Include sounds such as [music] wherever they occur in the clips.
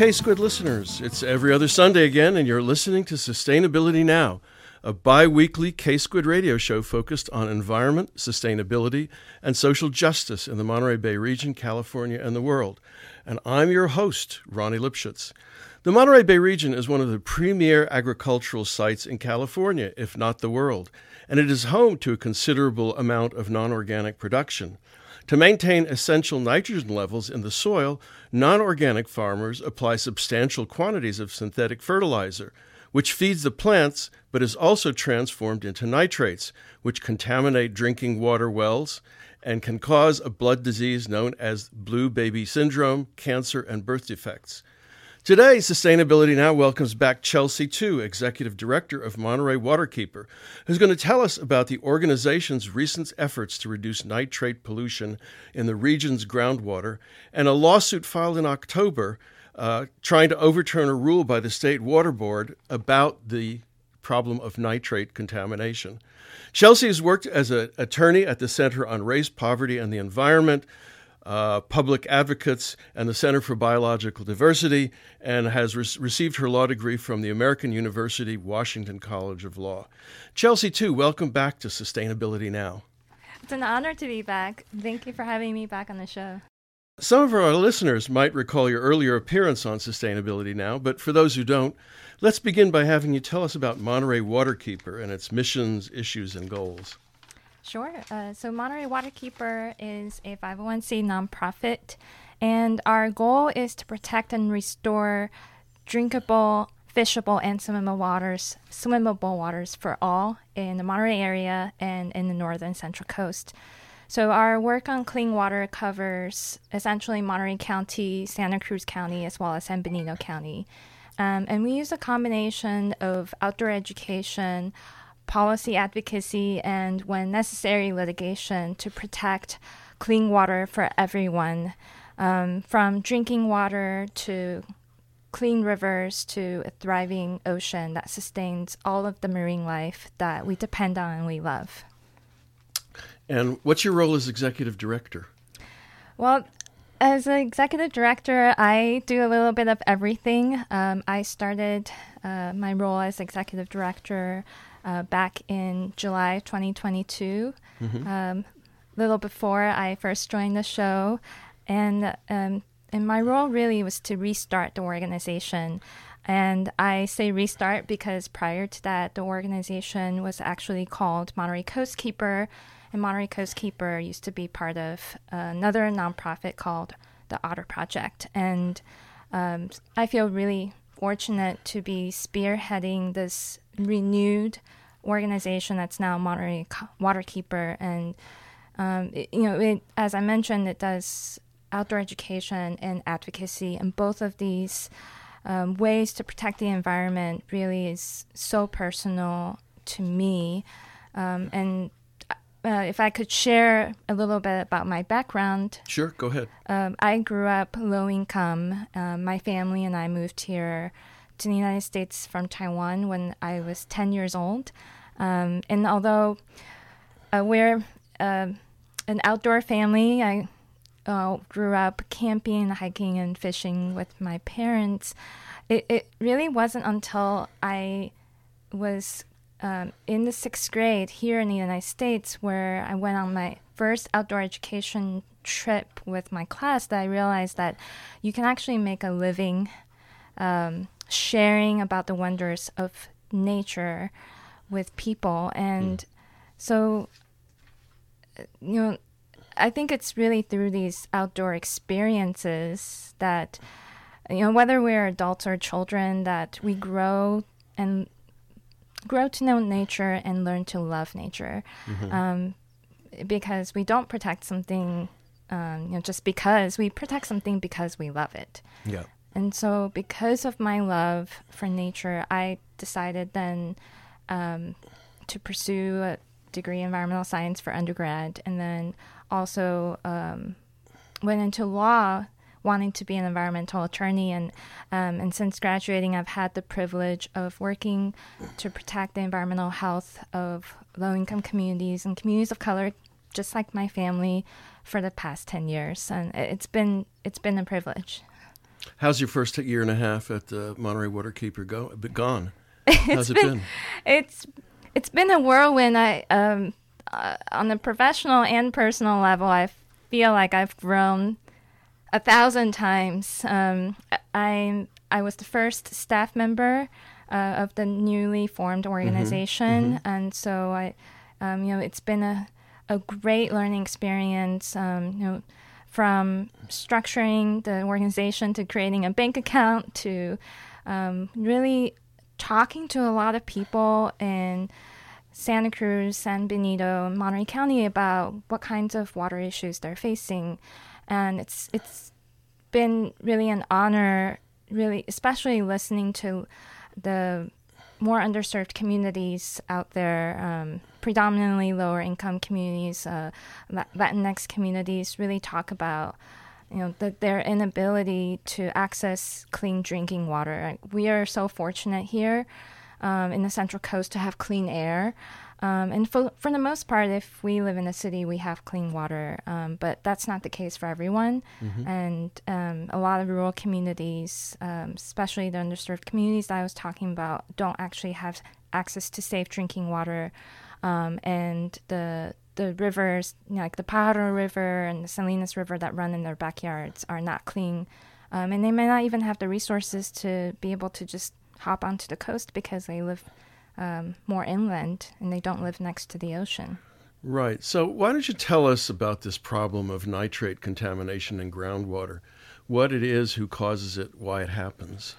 K Squid listeners. It's every other Sunday again, and you're listening to Sustainability Now, a bi weekly K Squid radio show focused on environment, sustainability, and social justice in the Monterey Bay region, California, and the world. And I'm your host, Ronnie Lipschutz. The Monterey Bay region is one of the premier agricultural sites in California, if not the world, and it is home to a considerable amount of non organic production. To maintain essential nitrogen levels in the soil, non organic farmers apply substantial quantities of synthetic fertilizer, which feeds the plants but is also transformed into nitrates, which contaminate drinking water wells and can cause a blood disease known as blue baby syndrome, cancer, and birth defects. Today, Sustainability Now welcomes back Chelsea Tu, Executive Director of Monterey Waterkeeper, who's going to tell us about the organization's recent efforts to reduce nitrate pollution in the region's groundwater and a lawsuit filed in October uh, trying to overturn a rule by the State Water Board about the problem of nitrate contamination. Chelsea has worked as an attorney at the Center on Race, Poverty, and the Environment, uh, Public Advocates, and the Center for Biological Diversity, and has re- received her law degree from the American University Washington College of Law. Chelsea, Tu, welcome back to Sustainability Now. It's an honor to be back. Thank you for having me back on the show. Some of our listeners might recall your earlier appearance on Sustainability Now, but for those who don't, let's begin by having you tell us about Monterey Waterkeeper and its missions, issues, and goals. Sure. Uh, so, Monterey Waterkeeper is a 501c nonprofit, and our goal is to protect and restore drinkable, fishable, and swimmable waters, swimmable waters for all in the Monterey area and in the northern central coast. So our work on clean water covers essentially Monterey County, Santa Cruz County, as well as San Benito County. Um, and we use a combination of outdoor education, policy advocacy, and when necessary, litigation to protect clean water for everyone, um, from drinking water to clean rivers to a thriving ocean that sustains all of the marine life that we depend on and we love. And what's your role as executive director? Well, as an executive director, I do a little bit of everything. Um, I started uh, my role as executive director uh, back in July 2022, mm-hmm. um, little before I first joined the show. And, um, and my role really was to restart the organization. And I say restart because prior to that, the organization was actually called Monterey Coastkeeper and Monterey Coastkeeper used to be part of another nonprofit called the Otter Project. And um, I feel really fortunate to be spearheading this renewed organization that's now Monterey Waterkeeper. And, um, it, you know, it, as I mentioned, it does outdoor education and advocacy. And both of these um, ways to protect the environment really is so personal to me. Um, and uh, if I could share a little bit about my background. Sure, go ahead. Um, I grew up low income. Um, my family and I moved here to the United States from Taiwan when I was 10 years old. Um, and although uh, we're uh, an outdoor family, I uh, grew up camping, hiking, and fishing with my parents. It, it really wasn't until I was um, in the sixth grade here in the United States, where I went on my first outdoor education trip with my class, that I realized that you can actually make a living um, sharing about the wonders of nature with people. And mm. so, you know, I think it's really through these outdoor experiences that, you know, whether we're adults or children, that we grow and grow to know nature and learn to love nature. Mm-hmm. Um, because we don't protect something um, you know, just because we protect something because we love it. Yeah. And so, because of my love for nature, I decided then um, to pursue a degree in environmental science for undergrad, and then also um, went into law wanting to be an environmental attorney, and um, and since graduating, I've had the privilege of working to protect the environmental health of low-income communities and communities of color, just like my family, for the past ten years, and it's been it's been a privilege. How's your first year and a half at the Monterey Waterkeeper go gone? [laughs] How's it been, been? It's it's been a whirlwind. I um uh, on a professional and personal level, I feel like I've grown a thousand times. Um, I I was the first staff member uh, of the newly formed mm-hmm. organization, mm-hmm. and so I, um, you know, it's been a a great learning experience. Um, you know, from structuring the organization to creating a bank account to um, really talking to a lot of people in Santa Cruz, San Benito, Monterey County about what kinds of water issues they're facing, and it's it's been really an honor, really especially listening to the more underserved communities out there, um, predominantly lower income communities, uh, Latinx communities, really talk about you know the, their inability to access clean drinking water. We are so fortunate here um, in the Central Coast to have clean air. Um, and for, for the most part, if we live in a city, we have clean water. Um, but that's not the case for everyone. Mm-hmm. And um, a lot of rural communities, um, especially the underserved communities that I was talking about, don't actually have access to safe drinking water. Um, and the the rivers, you know, like the Pajaro River and the Salinas River that run in their backyards, are not clean. Um, and they may not even have the resources to be able to just hop onto the coast because they live um, more inland and they don't live next to the ocean. Right. So, why don't you tell us about this problem of nitrate contamination in groundwater? What it is, who causes it, why it happens?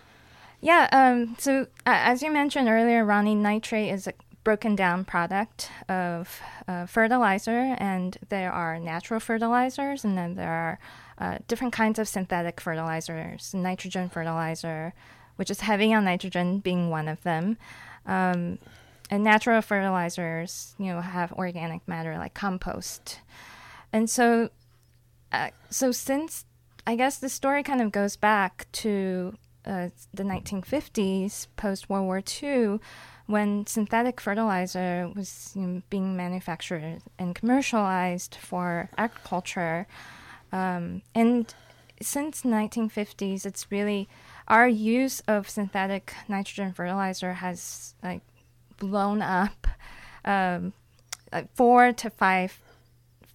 Yeah. Um, so, uh, as you mentioned earlier, Ronnie, nitrate is a broken down product of uh, fertilizer, and there are natural fertilizers, and then there are uh, different kinds of synthetic fertilizers, nitrogen fertilizer, which is heavy on nitrogen being one of them. Um, and natural fertilizers, you know, have organic matter like compost. And so, uh, so since I guess the story kind of goes back to uh, the 1950s, post World War II, when synthetic fertilizer was you know, being manufactured and commercialized for agriculture. Um, and since 1950s, it's really our use of synthetic nitrogen fertilizer has like blown up um, like four to five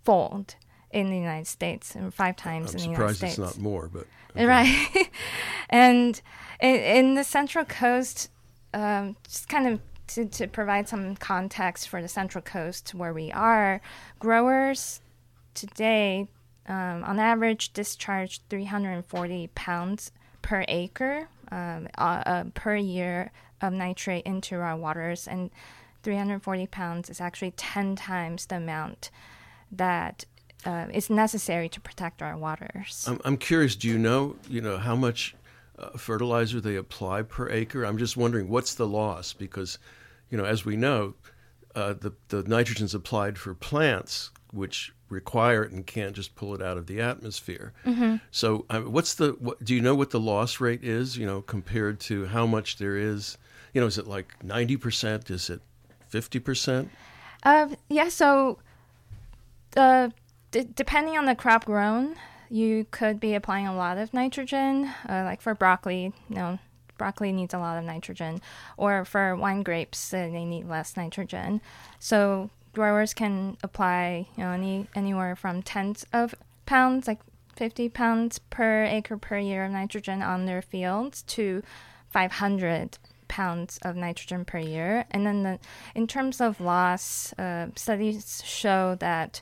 fold in the United States and five times I'm in the United States. surprised it's not more, but okay. right. [laughs] and in, in, the Central Coast, um, just kind of to, to provide some context for the Central Coast where we are, growers today, um, on average, discharge 340 pounds per acre um, uh, uh, per year of nitrate into our waters, and 340 pounds is actually 10 times the amount that uh, is necessary to protect our waters. I'm, I'm curious. Do you know, you know, how much uh, fertilizer they apply per acre? I'm just wondering what's the loss because, you know, as we know, uh, the the nitrogen's applied for plants, which require it and can't just pull it out of the atmosphere. Mm-hmm. So, what's the? What, do you know what the loss rate is? You know, compared to how much there is. You know, is it like ninety percent? Is it fifty percent? Uh, yeah. So, uh, d- depending on the crop grown, you could be applying a lot of nitrogen. Uh, like for broccoli, you know, broccoli needs a lot of nitrogen, or for wine grapes, uh, they need less nitrogen. So growers can apply, you know, any anywhere from tens of pounds, like 50 pounds per acre per year of nitrogen on their fields to 500 pounds of nitrogen per year. And then the, in terms of loss, uh, studies show that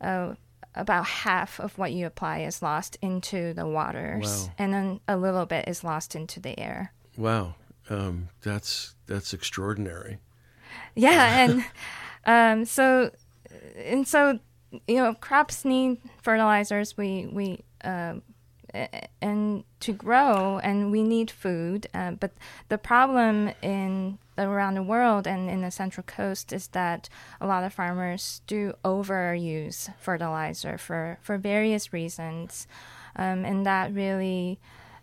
uh, about half of what you apply is lost into the waters, wow. and then a little bit is lost into the air. Wow, um, that's that's extraordinary. Yeah, [laughs] and um, so, and so, you know, crops need fertilizers. We we uh, and to grow, and we need food. Uh, but the problem in around the world and in the Central Coast is that a lot of farmers do overuse fertilizer for for various reasons. um, and that really.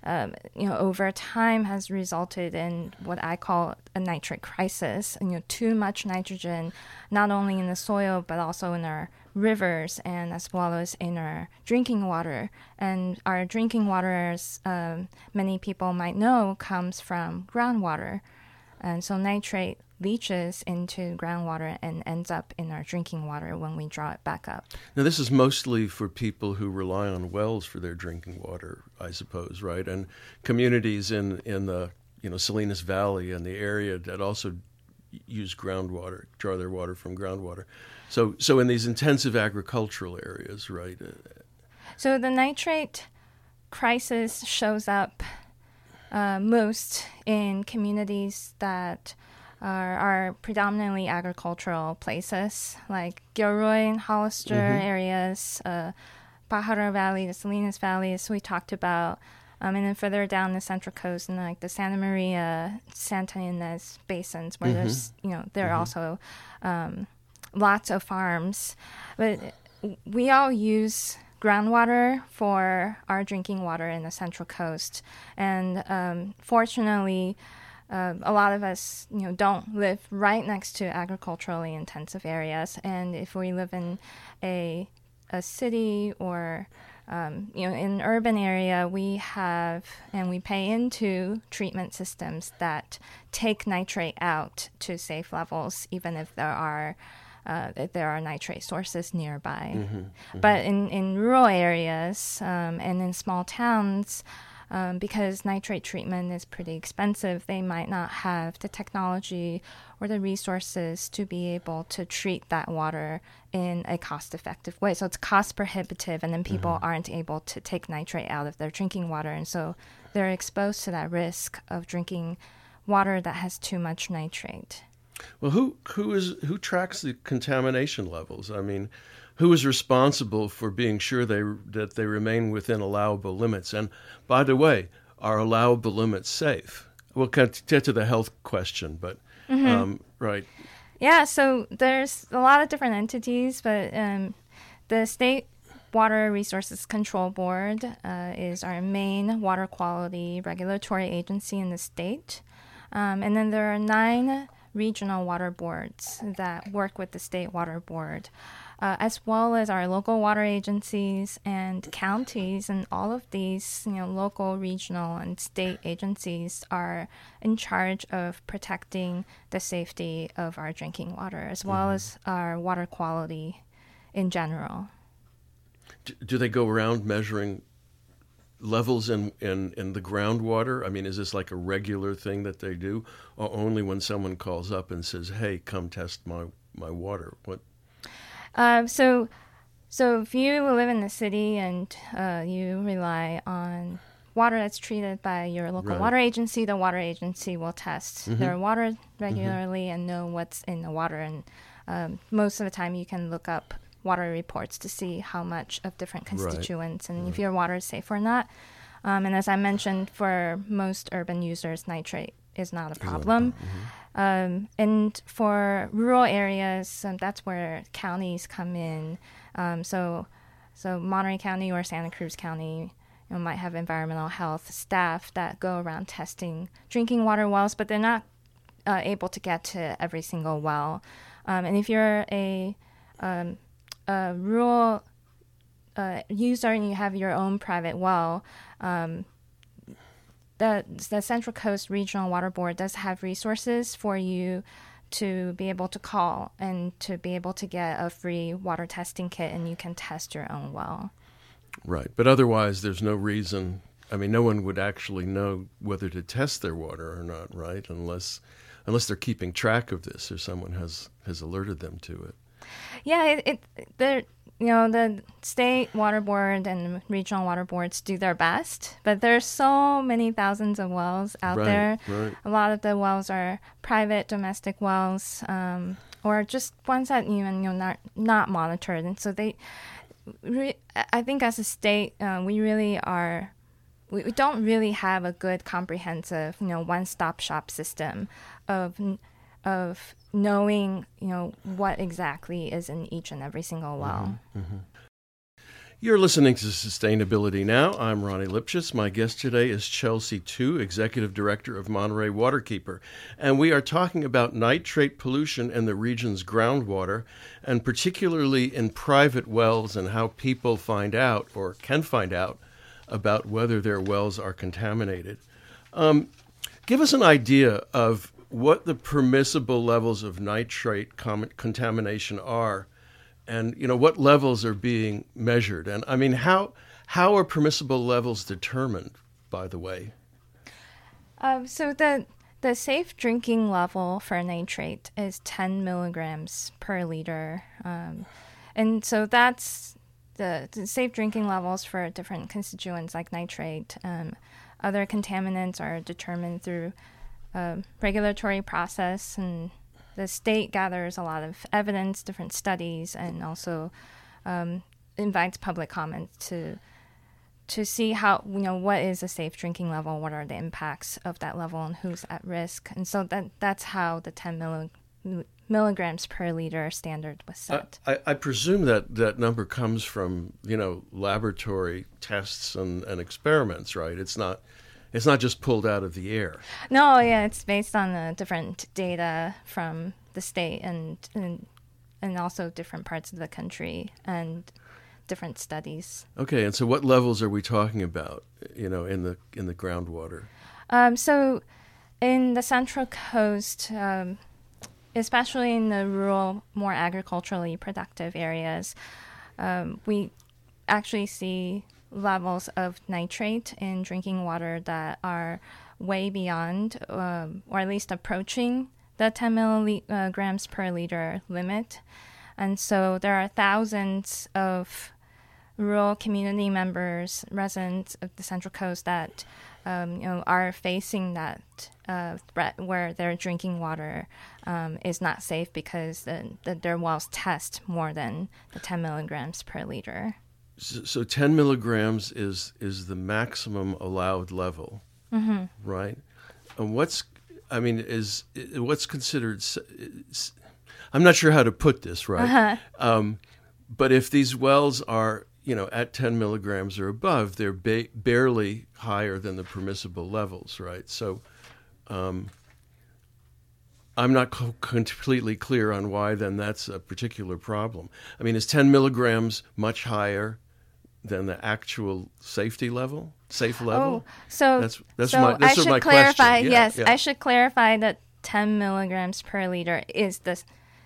Um, you know, over time has resulted in what I call a nitrate crisis. You know, too much nitrogen, not only in the soil but also in our rivers and as well as in our drinking water. And our drinking water, as um, many people might know, comes from groundwater. And so nitrate leaches into groundwater and ends up in our drinking water when we draw it back up. Now, this is mostly for people who rely on wells for their drinking water, I suppose, right? And communities in, in the you know Salinas Valley and the area that also use groundwater, draw their water from groundwater. So, so in these intensive agricultural areas, right? Uh, so the nitrate crisis shows up uh, most in communities that are, are, predominantly agricultural places, like Gilroy and Hollister mm-hmm. areas, uh, Pajaro Valley, the Salinas Valley, as we talked about. Um, and then further down the Central Coast, and like the Santa Maria, Santa Ynez basins, where mm-hmm. there's, you know, there are mm-hmm. also um, lots of farms. But we all use groundwater for our drinking water in the Central Coast, and um, fortunately. Uh, a lot of us, you know, don't live right next to agriculturally intensive areas, and if we live in a a city or um, you know, in an urban area, we have and we pay into treatment systems that take nitrate out to safe levels, even if there are uh, there are nitrate sources nearby. Mm-hmm, mm-hmm. But in, in rural areas um, and in small towns, um, because nitrate treatment is pretty expensive, they might not have the technology or the resources to be able to treat that water in a cost effective way. So it's cost prohibitive, and then people mm-hmm. aren't able to take nitrate out of their drinking water. And so they're exposed to that risk of drinking water that has too much nitrate. Well, who who is who tracks the contamination levels? I mean, who is responsible for being sure they that they remain within allowable limits? And by the way, are allowable limits safe? We'll get to the health question, but mm-hmm. um, right. Yeah, so there's a lot of different entities, but um, the state Water Resources Control Board uh, is our main water quality regulatory agency in the state. Um, and then there are nine regional water boards that work with the state water board uh, as well as our local water agencies and counties. And all of these, you know, local, regional, and state agencies are in charge of protecting the safety of our drinking water as well mm-hmm. as our water quality in general. Do they go around measuring levels in, in, in the groundwater? I mean, is this like a regular thing that they do, or only when someone calls up and says, "Hey, come test my my water"? What um, so, so if you live in the city and uh, you rely on water that's treated by your local right. water agency, the water agency will test mm-hmm. their water mm-hmm. regularly mm-hmm. and know what's in the water. And um, most of the time, you can look up water reports to see how much of different constituents right. and right. if your water is safe or not. Um, and as I mentioned, for most urban users, nitrate is not a problem. Mm-hmm. Um, and for rural areas, um, that's where counties come in. Um, so, so Monterey County or Santa Cruz County you know, might have environmental health staff that go around testing drinking water wells, but they're not uh, able to get to every single well. Um, and if you're a, um, a rural uh, user and you have your own private well, um, the the Central Coast Regional Water Board does have resources for you to be able to call and to be able to get a free water testing kit and you can test your own well. Right. But otherwise there's no reason I mean no one would actually know whether to test their water or not, right? Unless unless they're keeping track of this or someone has has alerted them to it. Yeah, it, it there you know, the state water board and regional water boards do their best, but there's so many thousands of wells out right, there. Right. A lot of the wells are private domestic wells, um, or just ones that even you know not not monitored, and so they. Re- I think as a state, uh, we really are we, don't really have a good comprehensive you know one stop shop system of of knowing, you know, what exactly is in each and every single well. Mm-hmm, mm-hmm. You're listening to Sustainability Now. I'm Ronnie Lipschutz. My guest today is Chelsea Tu, Executive Director of Monterey Waterkeeper. And we are talking about nitrate pollution in the region's groundwater, and particularly in private wells, and how people find out or can find out about whether their wells are contaminated. Um, give us an idea of what the permissible levels of nitrate com- contamination are and you know what levels are being measured. And i mean how how are permissible levels determined by the way? Um, so the the safe drinking level for nitrate is 10 milligrams per liter um, and so that's the, the, safe drinking levels for different constituents like nitrate um, other contaminants are determined through a regulatory process and the state gathers a lot of evidence, different studies, and also um, invites public comment to to see how you know what is a safe drinking level, what are the impacts of that level, and who's at risk. And so that that's how the 10 milli, milligrams per liter standard was set. I, I, presume that that number comes from you know laboratory tests and, and experiments, right? It's not it's not just pulled out of the air. No, yeah, it's based on the different data from the state and and, and also different parts of the country and different studies. Okay, and so what levels are we talking about? You know, in the in the groundwater. Um, so, in the Central Coast, um, especially in the rural, more agriculturally productive areas, um, we actually see levels of nitrate in drinking water that are way beyond, um, or at least approaching, the 10 milligrams per liter limit. And so there are thousands of rural community members, residents of the Central Coast that um, you know are facing that uh, threat where their drinking water um, is not safe because the, the, their wells test more than the 10 milligrams per liter. So, so 10 milligrams is is the maximum allowed level, mm-hmm. right? And what's, I mean, is what's considered? I'm not sure how to put this, right? Uh-huh. Um, but if these wells are, you know, at 10 milligrams or above, they're ba- barely higher than the permissible levels, right? So. Um, I'm not co- completely clear on why then that's a particular problem. I mean, is 10 milligrams much higher than the actual safety level, safe level. Oh, so that's that's so my that's I should my clarify. Yeah, yes, yeah. I should clarify that 10 milligrams per liter is the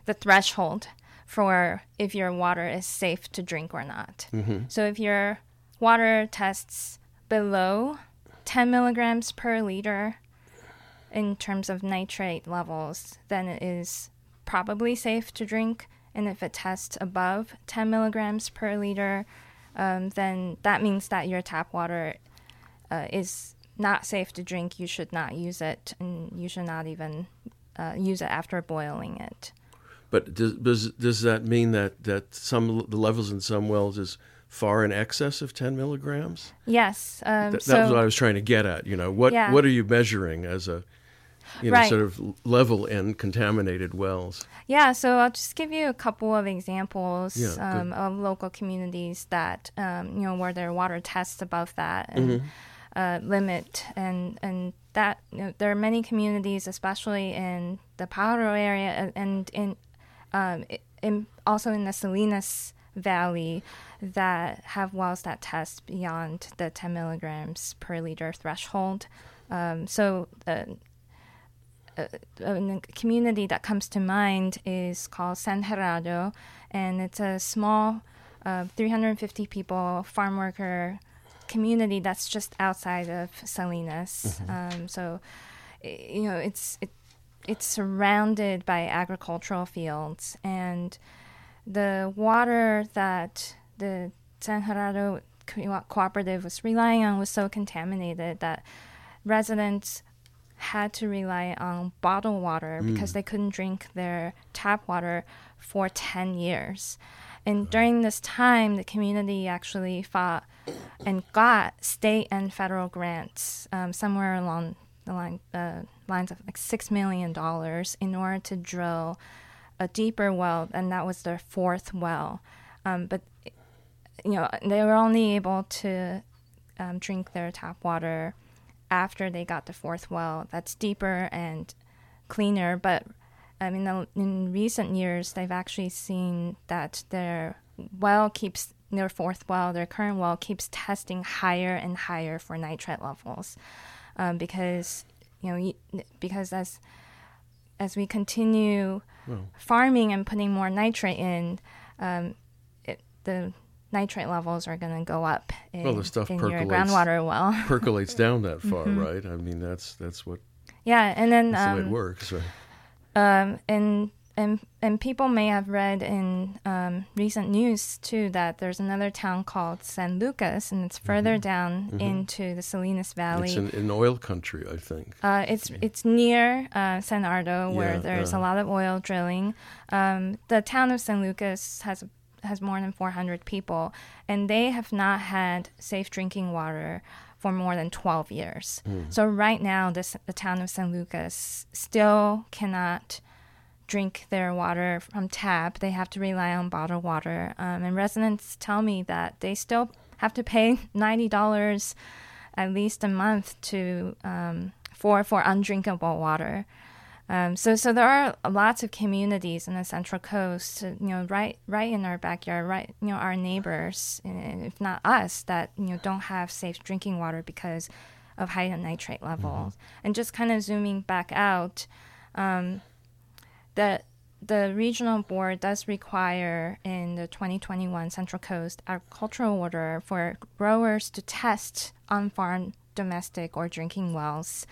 the threshold for if your water is safe to drink or not. Mm-hmm. So if your water tests below 10 milligrams per liter in terms of nitrate levels, then it is probably safe to drink. And if it tests above 10 milligrams per liter, um, then that means that your tap water uh, is not safe to drink. You should not use it, and you should not even uh, use it after boiling it. But does, does, does that mean that, that some the levels in some wells is far in excess of 10 milligrams? Yes. Um, Th- so, that was what I was trying to get at. You know, what yeah. what are you measuring as a you know, right. sort of level in contaminated wells. Yeah, so I'll just give you a couple of examples yeah, um, of local communities that um, you know where their water tests above that and mm-hmm. uh, limit, and and that you know, there are many communities, especially in the Pajaro area and in, um, in also in the Salinas Valley, that have wells that test beyond the 10 milligrams per liter threshold. Um, so the a, a, community that comes to mind is called San Gerardo, and it's a small, uh, 350 people farm worker community that's just outside of Salinas. Mm-hmm. Um, so, you know, it's it, it's surrounded by agricultural fields, and the water that the San Gerardo co- cooperative was relying on was so contaminated that residents had to rely on bottled water mm. because they couldn't drink their tap water for 10 years. And during this time, the community actually fought and got state and federal grants um, somewhere along the line, uh, lines of like $6 million in order to drill a deeper well, and that was their fourth well. Um, but you know, they were only able to um, drink their tap water after they got the fourth well that's deeper and cleaner. But I mean, the- in recent years, they've actually seen that their well keeps their fourth well, their current well keeps testing higher and higher for nitrate levels, um, because you know because as as we continue Well. farming and putting more nitrate in, um, it, the nitrate levels are going to go up in, Well, the stuff in your percolates. groundwater well. [laughs] Percolates down that far, Mm-hmm. right? I mean, that's that's what yeah, and then that's the way um, it works. Right? um, and and and people may have read in um, recent news too that there's another town called San Lucas, and it's further down into the Salinas Valley. Mm-hmm. It's in, in oil country, I think. Uh, it's it's near uh, San Ardo where Yeah, there's yeah. a lot of oil drilling. Um, the town of San Lucas has has more than 400 people, and they have not had safe drinking water for more than 12 years. Hmm. So right now, this the town of San Lucas still cannot drink their water from tap. They have to rely on bottled water, um, and residents tell me that they still have to pay [laughs] ninety dollars at least a month to um, for for undrinkable water. Um, so so there are lots of communities in the Central Coast, you know, right right in our backyard, right, you know, our neighbors, and if not us, that you know don't have safe drinking water because of high nitrate levels. And just kind of zooming back out, um, the the regional board does require in the 2021 Central Coast agricultural order for growers to test on-farm domestic or drinking wells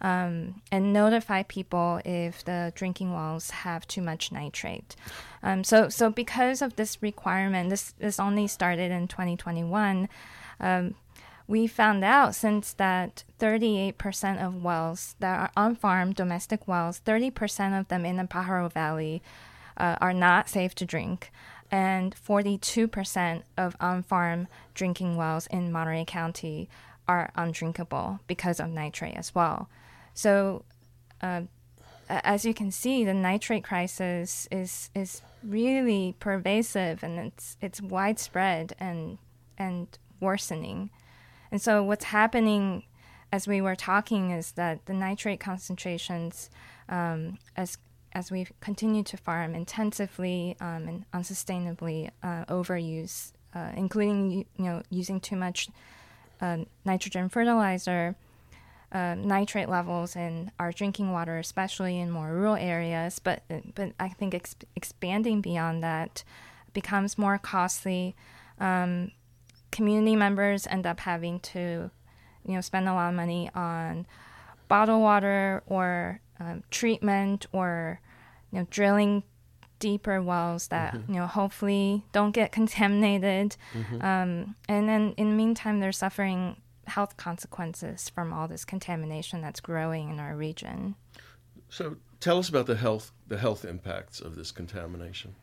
um, and notify people if the drinking wells have too much nitrate. Um, so, so because of this requirement, this this only started in 2021. Um, we found out since that 38% of wells that are on farm domestic wells, 30% of them in the Pajaro Valley uh, are not safe to drink, and 42% of on farm drinking wells in Monterey County are undrinkable because of nitrate as well. So, uh, as you can see, the nitrate crisis is is really pervasive and it's it's widespread and and worsening. And so what's happening as we were talking is that the nitrate concentrations, um, as as we continue to farm intensively um, and unsustainably, uh, overuse, uh, including you know using too much uh, nitrogen fertilizer, uh, nitrate levels in our drinking water, especially in more rural areas. But but I think ex- expanding beyond that becomes more costly. Um, community members end up having to, you know, spend a lot of money on bottled water or um, treatment or, you know, drilling deeper wells that you know hopefully don't get [laughs] contaminated. Um, and then in the meantime, they're suffering health consequences from all this contamination that's growing in our region. So tell us about the health the health impacts of this contamination.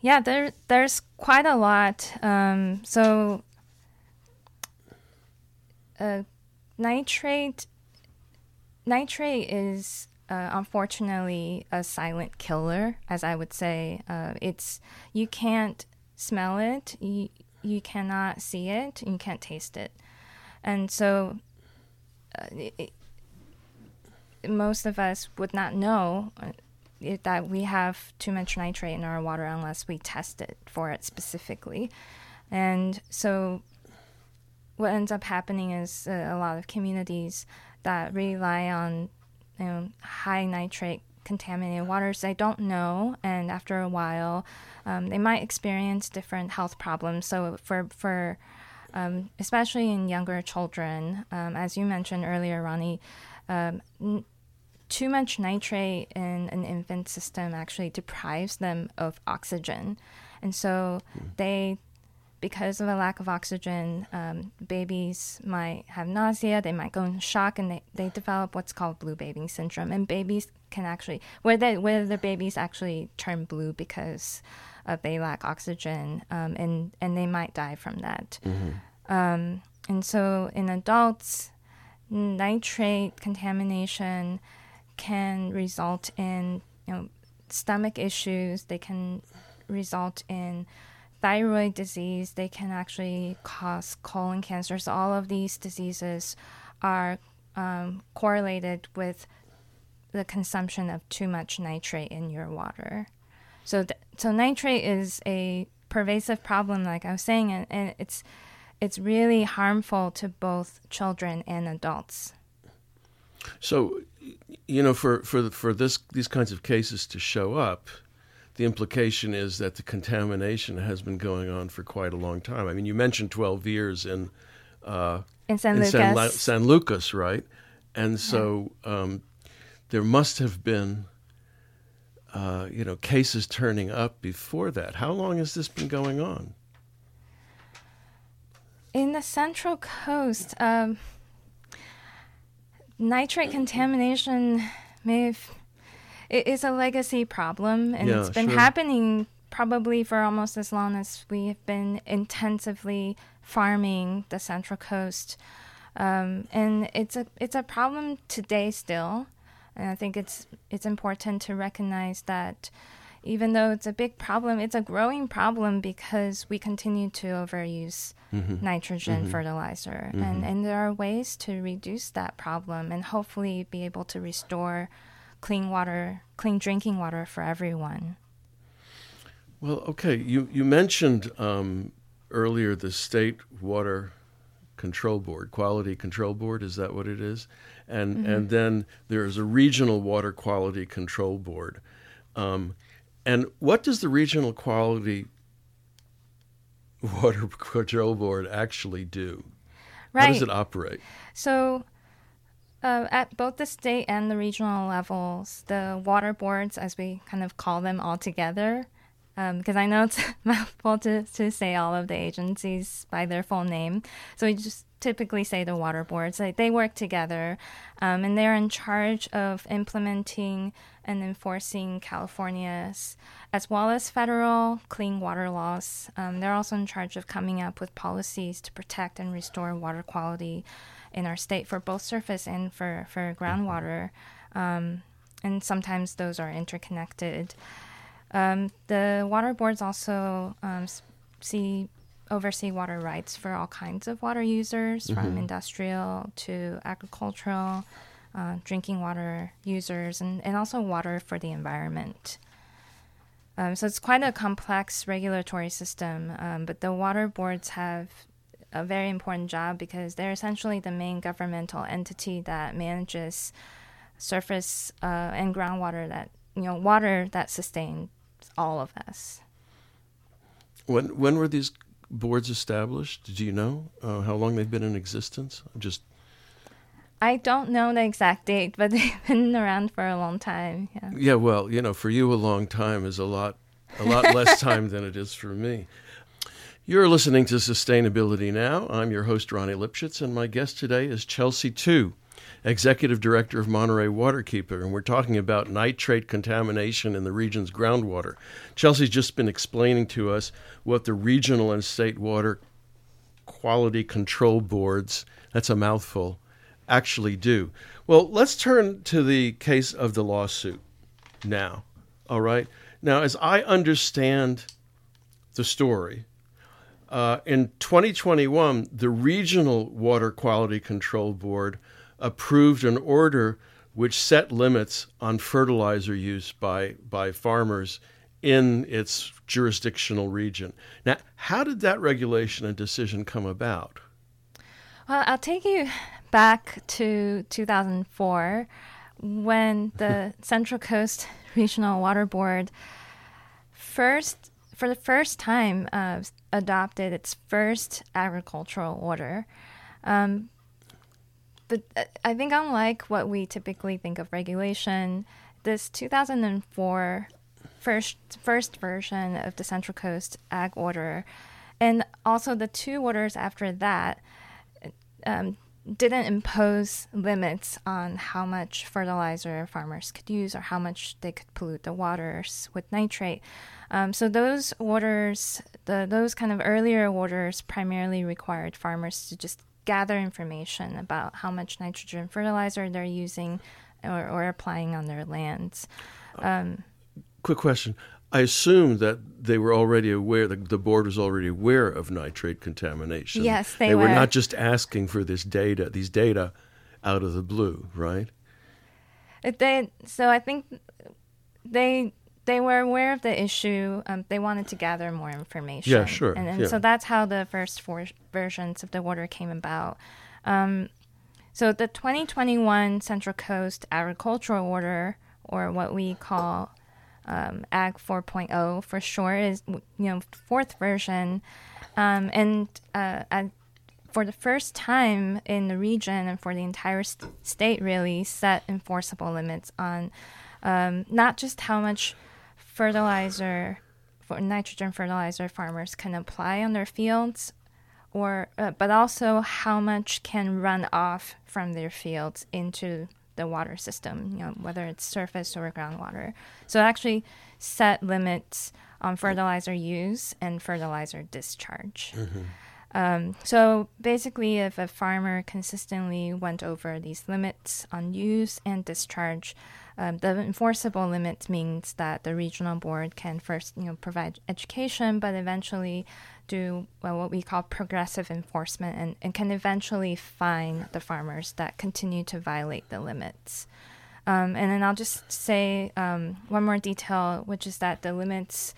Yeah, there there's quite a lot. Um, so, uh, nitrate nitrate is uh, unfortunately a silent killer, as I would say. Uh, it's you can't smell it, you you cannot see it, you can't taste it, and so. Uh, it, most of us would not know uh, it, that we have too much nitrate in our water unless we test it for it specifically. And so, what ends up happening is uh, a lot of communities that rely on you know, high nitrate contaminated waters they don't know, and after a while, um, they might experience different health problems. So, for for um, especially in younger children, um, as you mentioned earlier, Ronnie, um, n- too much nitrate in an infant system actually deprives them of oxygen. And so they, because of a lack of oxygen, um, babies might have nausea, they might go in shock, and they, they develop what's called blue baby syndrome. And babies can actually, where, they, where the babies actually turn blue because uh, they lack oxygen, um, and, and they might die from that. Um, and so in adults, nitrate contamination can result in you know stomach issues. They can result in thyroid disease, they can actually cause colon cancer. So all of these diseases are um, correlated with the consumption of too much nitrate in your water. So, th- so nitrate is a pervasive problem, like I was saying, and, and it's it's really harmful to both children and adults. So, you know, for for for this these kinds of cases to show up, the implication is that the contamination has been going on for quite a long time. I mean, you mentioned 12 years in uh, In San in Lucas, San, La- San Lucas, right? And so um, there must have been, uh, you know, cases turning up before that. How long has this been going on? in the Central Coast, um, nitrate contamination may have, it is a legacy problem, and Yeah, it's been sure. happening probably for almost as long as we have been intensively farming the Central Coast. Um, and it's a it's a problem today still, and I think it's it's important to recognize that even though it's a big problem, it's a growing problem because we continue to overuse mm-hmm. nitrogen mm-hmm. fertilizer, and mm-hmm. and there are ways to reduce that problem and hopefully be able to restore clean water, clean drinking water for everyone. Well, okay. You you mentioned um, earlier the state water control board, quality control board. Is that what it is? And and then there is a regional water quality control board. Um, and what does the regional quality [laughs] water control board actually do? Right. How does it operate? So, uh, at both the state and the regional levels, the water boards, as we kind of call them all together, um, because I know it's [laughs] mouthful to, to say all of the agencies by their full name. So we just typically say the water boards. Like they work together, um, and they're in charge of implementing and enforcing California's as well as federal clean water laws. Um, they're also in charge of coming up with policies to protect and restore water quality in our state for both surface and for, for groundwater. Um, and sometimes those are interconnected. Um, the water boards also um, see oversee water rights for all kinds of water users, from industrial to agricultural, uh, drinking water users, and, and also water for the environment. Um, so it's quite a complex regulatory system, um, but the water boards have a very important job because they're essentially the main governmental entity that manages surface uh, and groundwater that you know water that sustains all of us. When when were these boards established? Do you know uh, how long they've been in existence? I'm just I don't know the exact date, but [laughs] they've been around for a long time. Yeah. Yeah, well, you know, for you, a long time is a lot, a lot less [laughs] time than it is for me. You're listening to Sustainability Now. I'm your host, Ronnie Lipschutz, and my guest today is Chelsea Tu, Executive Director of Monterey Waterkeeper, and we're talking about nitrate contamination in the region's groundwater. Chelsea's just been explaining to us what the regional and state water quality control boards, that's a mouthful, actually do. Well, let's turn to the case of the lawsuit now. All right. Now, as I understand the story, uh, in 2021, the Regional Water Quality Control Board approved an order which set limits on fertilizer use by, by farmers in its jurisdictional region. Now, how did that regulation and decision come about? Well, I'll take you back to 2004 when the [laughs] Central Coast Regional Water Board first, for the first time, uh, adopted its first agricultural order. Um, but uh, I think, unlike what we typically think of regulation, this 2004 first first version of the Central Coast Ag Order, and also the two orders after that, um, didn't impose limits on how much fertilizer farmers could use or how much they could pollute the waters with nitrate. Um, so those orders, the those kind of earlier orders, primarily required farmers to just gather information about how much nitrogen fertilizer they're using or, or applying on their lands. Um, Quick question. I assume that they were already aware, the, the board was already aware of nitrate contamination. Yes, they They were were. not just asking for this data, these data out of the blue, right? They so I think they they were aware of the issue. Um, they wanted to gather more information. Yeah, sure, And, and yeah. so that's how the first four versions of the order came about. Um, so the 2021 Central Coast Agricultural Order, or what we call um, Ag 4.0 for short, is you know fourth version, um, and uh, at for the first time in the region and for the entire st- state, really set enforceable limits on um, not just how much fertilizer, for nitrogen fertilizer farmers can apply on their fields, or uh, but also how much can run off from their fields into the water system, you know, whether it's surface or groundwater. So actually set limits on fertilizer use and fertilizer discharge. Um, so basically, if a farmer consistently went over these limits on use and discharge, um, the enforceable limits means that the regional board can first, you know, provide education, but eventually do well, what we call progressive enforcement, and, and can eventually fine the farmers that continue to violate the limits. Um, and then I'll just say um, one more detail, which is that the limits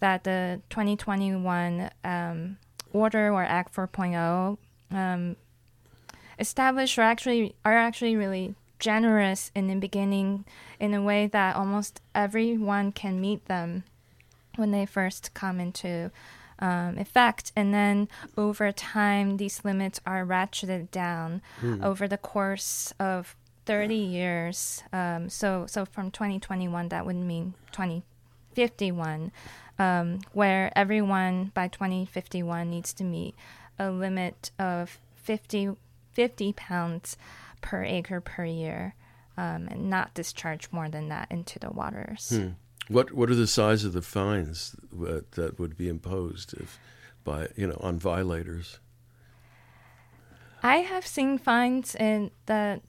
that the 2021 um, order or Ag 4.0 um, established are actually are actually really generous in the beginning in a way that almost everyone can meet them when they first come into um, effect. And then over time, these limits are ratcheted down over the course of 30 years. Um, so, so from 2021, that would mean 2051, um, where everyone by 2051 needs to meet a limit of 50, 50 pounds per acre per year. Um, and not discharge more than that into the waters. What What are the size of the fines that, that would be imposed if by you know on violators? I have seen fines in that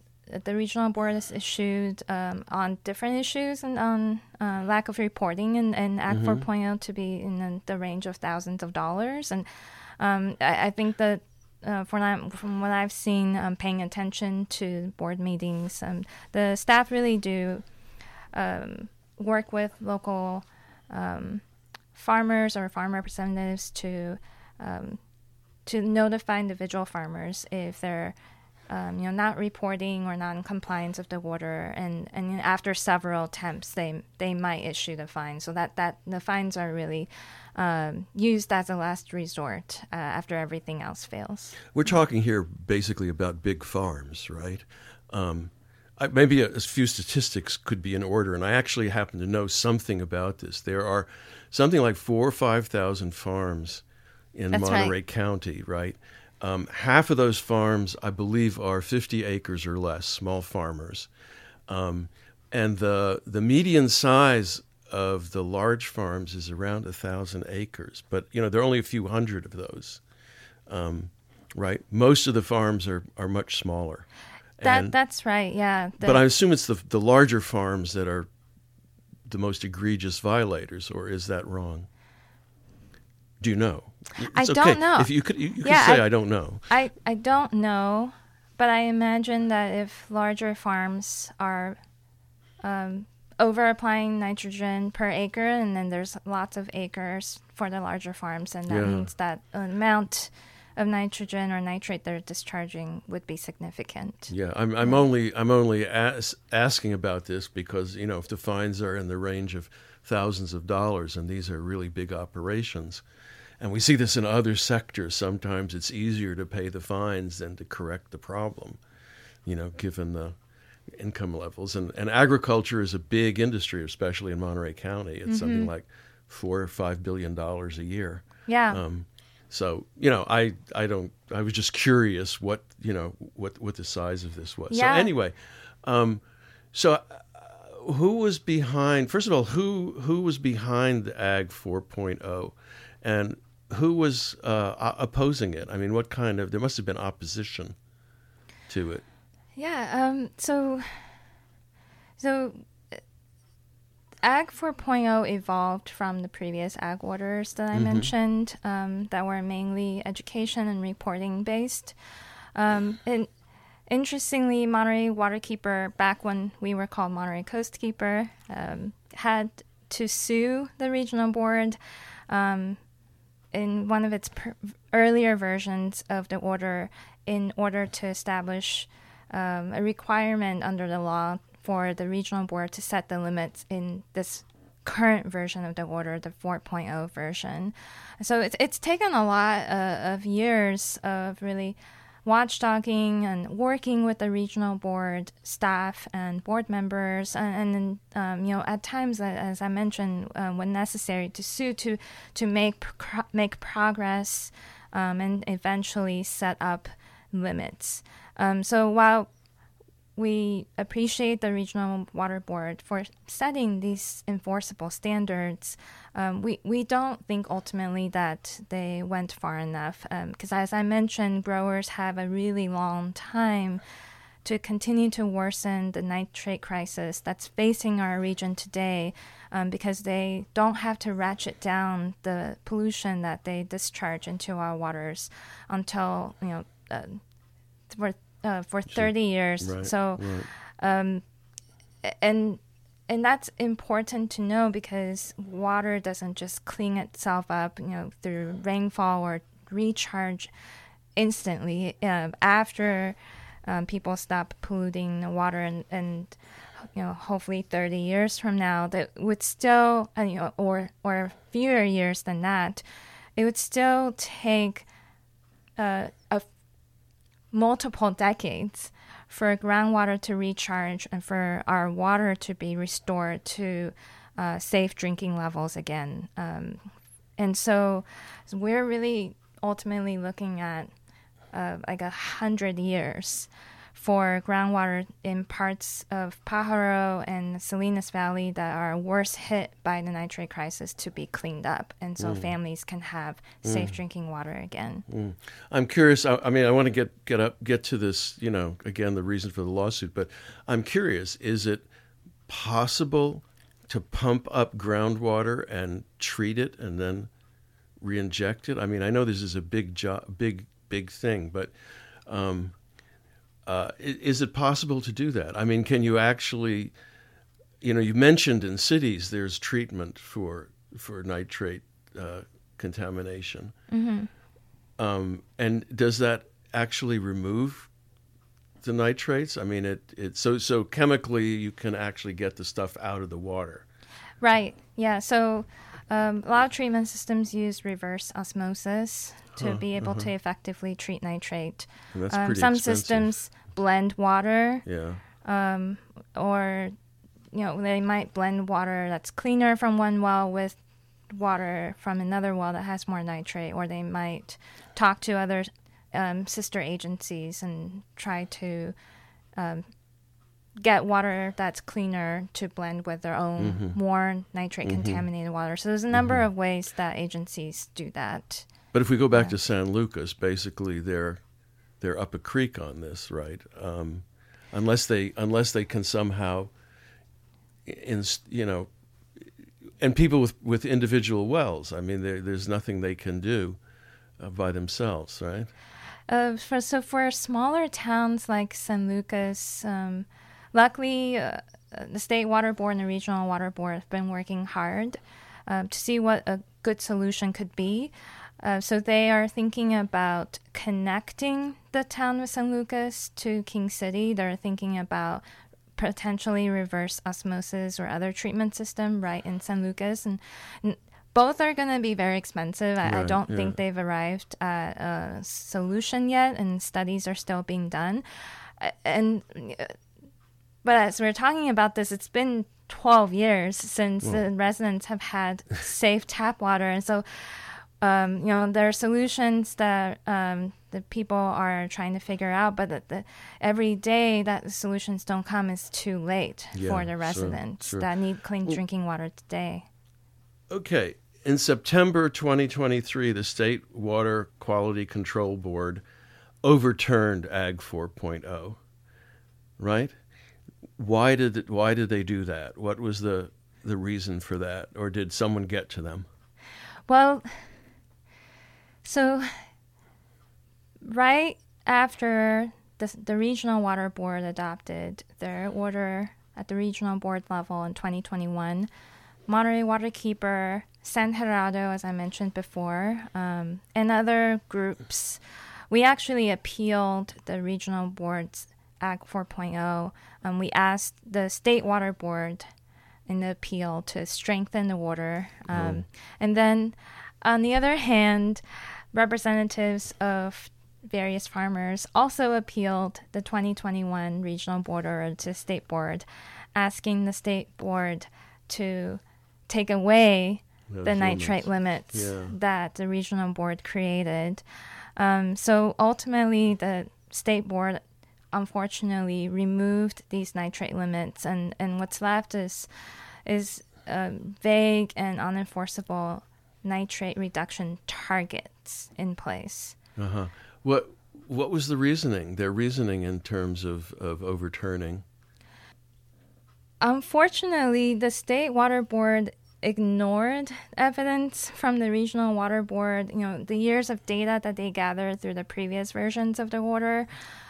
the regional board has issued um, on different issues and on uh, lack of reporting and, and Ag 4.0 to be in the, the range of thousands of dollars. And um, I, I think that uh, from, I'm- from what I've seen, um, paying attention to board meetings, um, the staff really do um, work with local um, farmers or farm representatives to um, to notify individual farmers if they're um, you know not reporting or not in compliance of the order and and after several attempts they they might issue the fine so that that the fines are really um, used as a last resort uh, after everything else fails We're talking here basically about big farms, right? Um, I, maybe a, a few statistics could be in order, and I actually happen to know something about this. There are something like four or five thousand farms in That's right. Monterey County, right? Um, half of those farms, I believe, are 50 acres or less, small farmers. Um, and the the median size of the large farms is around a thousand acres, but you know there are only a few hundred of those, um, right? Most of the farms are are much smaller. that And- that's right yeah the, but I assume it's the the larger farms that are the most egregious violators, or is that wrong? Do you know? I don't okay. know. If you could, you, you Yeah, could say I- I don't know. I, I don't know, but I imagine that if larger farms are um, over applying nitrogen per acre, and then there's lots of acres for the larger farms, and that Yeah. means that amount of nitrogen or nitrate they're discharging would be significant. Yeah, I'm, I'm only I'm only as, asking about this because you know if the fines are in the range of thousands of dollars and these are really big operations, and we see this in other sectors. Sometimes it's easier to pay the fines than to correct the problem, you know, given the income levels. And and agriculture is a big industry, especially in Monterey County. It's something like four or five billion dollars a year. Yeah. Um, so you know, I I don't. I was just curious what you know what what the size of this was. Yeah. So anyway, um, so uh, who was behind? First of all, who who was behind the Ag 4.0, and who was uh, opposing it? I mean, what kind of? There must have been opposition to it. Yeah. Um. So. So. Ag 4.0 evolved from the previous Ag orders that I Mm-hmm. mentioned um, that were mainly education and reporting based. Um, and interestingly, Monterey Waterkeeper, back when we were called Monterey Coastkeeper, um, had to sue the regional board um, in one of its per- earlier versions of the order in order to establish um, a requirement under the law for the regional board to set the limits in this current version of the order, the 4.0 version. So it's it's taken a lot uh, of years of really watchdogging and working with the regional board staff and board members, and, and um, you know at times, as I mentioned, uh, when necessary, to sue to to make pro- make progress um, and eventually set up limits. Um, so while we appreciate the regional water board for setting these enforceable standards. Um, we we don't think ultimately that they went far enough because, as I mentioned, growers have a really long time to continue to worsen the nitrate crisis that's facing our region today um, because they don't have to ratchet down the pollution that they discharge into our waters until you know uh, for uh, for 30 years. Right, so, right. um, and and that's important to know because water doesn't just clean itself up, you know, through rainfall or recharge instantly um, after um, people stop polluting the water and, and you know hopefully 30 years from now that would still uh, you know or or fewer years than that it would still take uh, a multiple decades for groundwater to recharge and for our water to be restored to uh, safe drinking levels again. Um, and so, we're really ultimately looking at uh, like a hundred years for groundwater in parts of Pajaro and Salinas Valley that are worst hit by the nitrate crisis to be cleaned up, and so mm. families can have mm. safe drinking water again. Mm. I'm curious. I, I mean, I want to get get up get to this. You know, again, the reason for the lawsuit. But I'm curious: is it possible to pump up groundwater and treat it and then re-inject it? I mean, I know this is a big job, big big thing, but um, uh, is it possible to do that? I mean, can you actually? You know, you mentioned in cities there's treatment for for nitrate uh, contamination. Um, and does that actually remove the nitrates? I mean, it, it so so chemically you can actually get the stuff out of the water. Right. Yeah. So um, a lot of treatment systems use reverse osmosis to be able to effectively treat nitrate. Um, some expensive. systems blend water, Yeah. um, or you know they might blend water that's cleaner from one well with water from another well that has more nitrate, or they might talk to other um, sister agencies and try to um, get water that's cleaner to blend with their own Mm-hmm. more nitrate contaminated water. So there's a number of ways that agencies do that. But if we go back to San Lucas, basically they're they're up a creek on this, right? Um, unless they unless they can somehow, in you know, and people with with individual wells. I mean, there's nothing they can do uh, by themselves, right? Uh, for so for smaller towns like San Lucas, um, luckily uh, the state water board and the regional water board have been working hard uh, to see what a good solution could be. Uh, so they are thinking about connecting the town of San Lucas to King City. They're thinking about potentially reverse osmosis or other treatment system right in San Lucas, and, and both are going to be very expensive. I, I don't yeah. think they've arrived at a solution yet, and studies are still being done. And uh, but as we're talking about this, it's been 12 years since the residents have had safe tap water, and so um, you know there are solutions that um, the people are trying to figure out, but that the, every day that the solutions don't come is too late Yeah, for the residents sure. that need clean drinking water today. Okay. In September 2023, the State Water Quality Control Board overturned Ag 4.0. Right? Why did it, why did they do that? What was the the reason for that, or did someone get to them? Well, so right after the, the regional water board adopted their order at the regional board level in 2021, Monterey Waterkeeper, San Jerardo, as I mentioned before, um, and other groups, we actually appealed the regional board's Ag 4.0. Um, we asked the state water board in the appeal to strengthen the water. Um, And then, on the other hand, representatives of various farmers also appealed the 2021 regional board to state board, asking the state board to take away Those the nitrate limits. limits Yeah. that the regional board created. Um, so ultimately, the state board unfortunately removed these nitrate limits, and, and what's left is is um, vague and unenforceable nitrate reduction targets in place. Uh-huh. What what was the reasoning? Their reasoning in terms of, of overturning. Unfortunately, the state water board ignored evidence from the regional water board, you know, the years of data that they gathered through the previous versions of the order.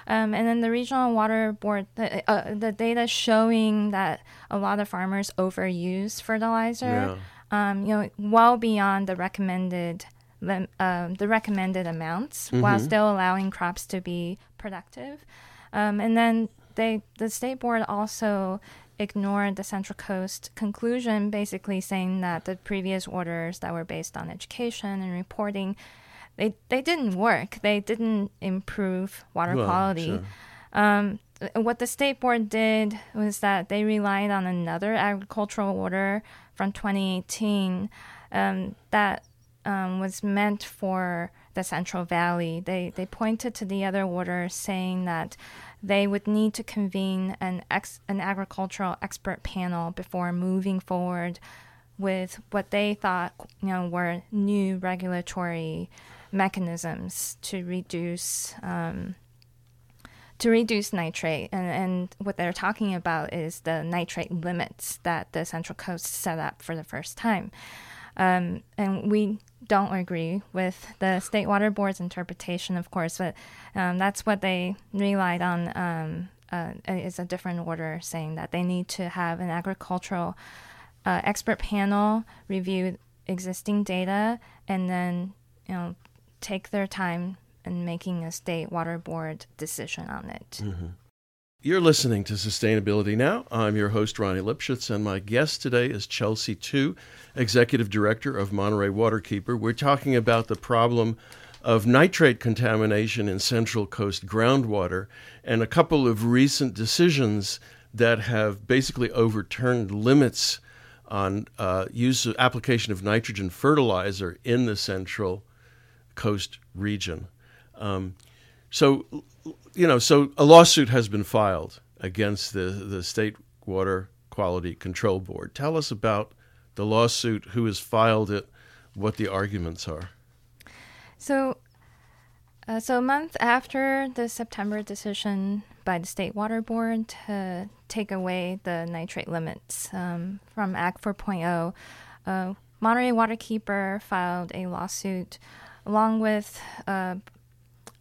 Um, and then the regional water board, the, uh, the data showing that a lot of farmers overuse fertilizer, um, you know, well beyond the recommended lim- um, the recommended amounts, while still allowing crops to be productive. Um, and then they the state board also ignored the Central Coast conclusion, basically saying that the previous orders that were based on education and reporting, they they didn't work. They didn't improve water Well, quality. sure. Um, what the state board did was that they relied on another agricultural order from 2018 um, that um, was meant for the Central Valley. They they pointed to the other order, saying that they would need to convene an ex, an agricultural expert panel before moving forward with what they thought you know were new regulatory mechanisms to reduce. Um, to reduce nitrate, and, and what they're talking about is the nitrate limits that the Central Coast set up for the first time. Um, and we don't agree with the State Water Board's interpretation, of course, but um, that's what they relied on. Um, uh, is a different order saying that they need to have an agricultural uh, expert panel review existing data and then you know take their time in making a state water board decision on it. You're listening to Sustainability Now. I'm your host, Ronnie Lipschutz, and my guest today is Chelsea Tu, Executive Director of Monterey Waterkeeper. We're talking about the problem of nitrate contamination in Central Coast groundwater and a couple of recent decisions that have basically overturned limits on uh, use of application of nitrogen fertilizer in the Central Coast region. Um, so, you know, so a lawsuit has been filed against the, the State Water Quality Control Board. Tell us about the lawsuit, who has filed it, what the arguments are. So, uh, so a month after the September decision by the State Water Board to take away the nitrate limits um, from Ag 4.0, uh, Monterey Waterkeeper filed a lawsuit along with uh,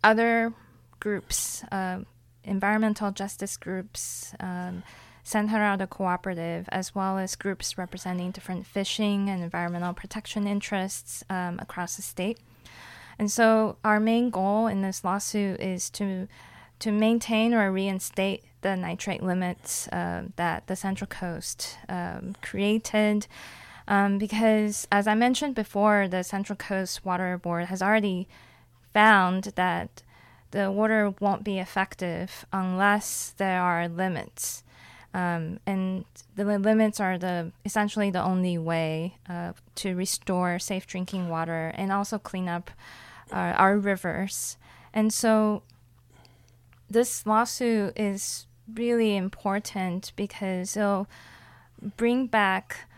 other groups, uh, environmental justice groups, um, San Jerardo Cooperative, as well as groups representing different fishing and environmental protection interests um, across the state. And so our main goal in this lawsuit is to to maintain or reinstate the nitrate limits uh, that the Central Coast um, created. Um, because, as I mentioned before, the Central Coast Water Board has already found that the water won't be effective unless there are limits. Um, and the limits are the essentially the only way uh, to restore safe drinking water and also clean up uh, our rivers. And so this lawsuit is really important because it'll bring back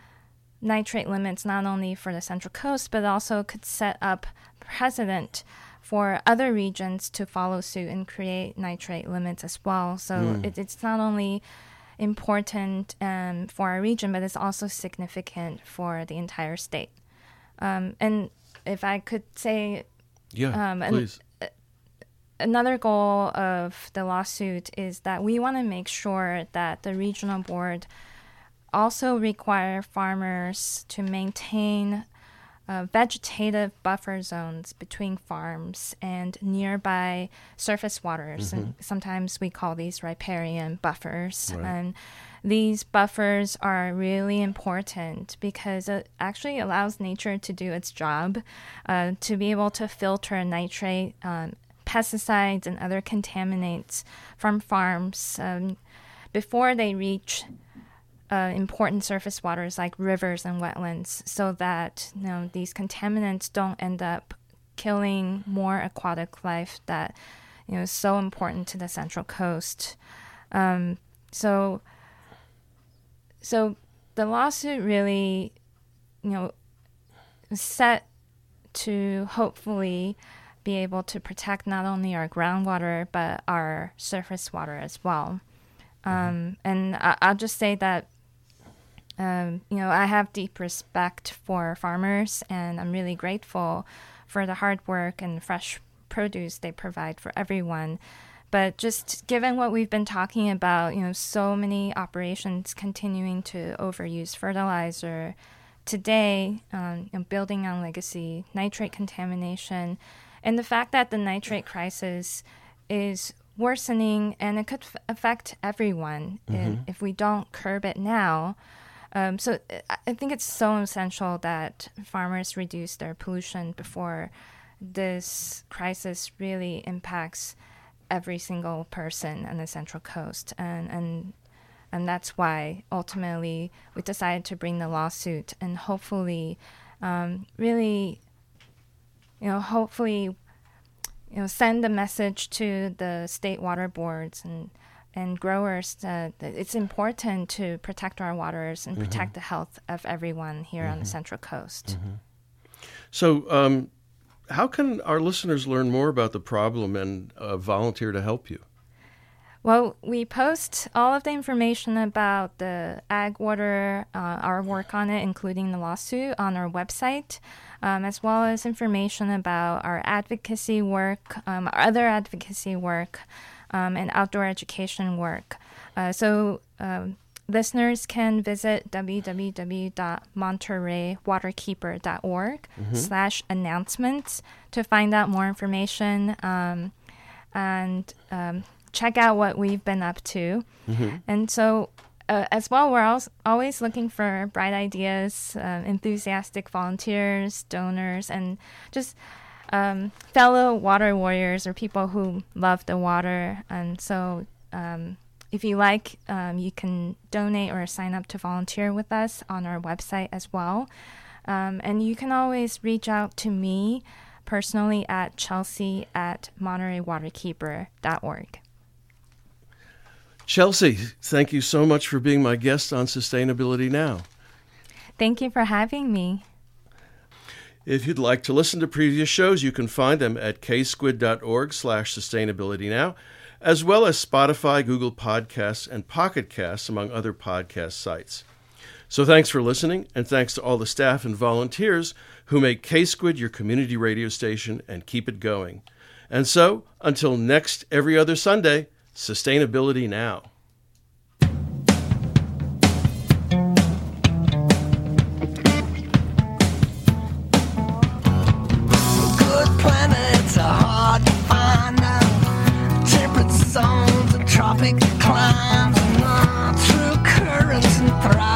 nitrate limits not only for the Central Coast, but also could set up precedent for other regions to follow suit and create nitrate limits as well. So it, it's not only important um, for our region, but it's also significant for the entire state. Um, and if I could say Yeah, Um, please. another goal of the lawsuit is that we want to make sure that the regional board also require farmers to maintain uh, vegetative buffer zones between farms and nearby surface waters. And sometimes we call these riparian buffers. Right. And these buffers are really important because it actually allows nature to do its job, uh, to be able to filter nitrate, um, pesticides, and other contaminants from farms um, before they reach uh, important surface waters like rivers and wetlands, so that you know these contaminants don't end up killing more aquatic life that you know is so important to the Central Coast. Um, so, so the lawsuit really, you know, set to hopefully be able to protect not only our groundwater but our surface water as well. Um, and I, I'll just say that um, you know, I have deep respect for farmers, and I'm really grateful for the hard work and fresh produce they provide for everyone. But just given what we've been talking about, you know, so many operations continuing to overuse fertilizer today, um, you know, building on legacy, nitrate contamination, and the fact that the nitrate crisis is worsening and it could f- affect everyone if, if we don't curb it now. Um, so I- I think it's so essential that farmers reduce their pollution before this crisis really impacts every single person on the Central Coast, and and and that's why ultimately we decided to bring the lawsuit and hopefully, um, really, you know, hopefully, you know, send a message to the state water boards and and growers that it's important to protect our waters and protect the health of everyone here on the Central Coast. So, um, how can our listeners learn more about the problem and uh, volunteer to help you? Well, we post all of the information about the ag water, uh, our work on it, including the lawsuit, on our website, um, as well as information about our advocacy work, um, our other advocacy work, um, and outdoor education work. Uh, so, um, listeners can visit www.montereywaterkeeper.org slash announcements to find out more information um, and um, check out what we've been up to. And so, uh, as well, we're always looking for bright ideas, uh, enthusiastic volunteers, donors, and just um, fellow water warriors or people who love the water. And so, um, if you like, um, you can donate or sign up to volunteer with us on our website as well. Um, and you can always reach out to me personally at chelsea at montereywaterkeeper.org. Chelsea, thank you so much for being my guest on Sustainability Now. Thank you for having me. If you'd like to listen to previous shows, you can find them at ksquid.org slash sustainability now, as well as Spotify, Google Podcasts, and Pocket Casts, among other podcast sites. So thanks for listening, and thanks to all the staff and volunteers who make K-Squid your community radio station and keep it going. And so, until next every other Sunday, Sustainability Now.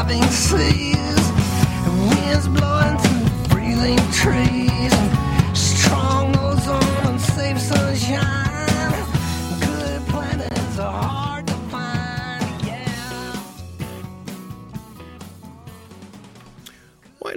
driving seas and winds blowing through breathing trees.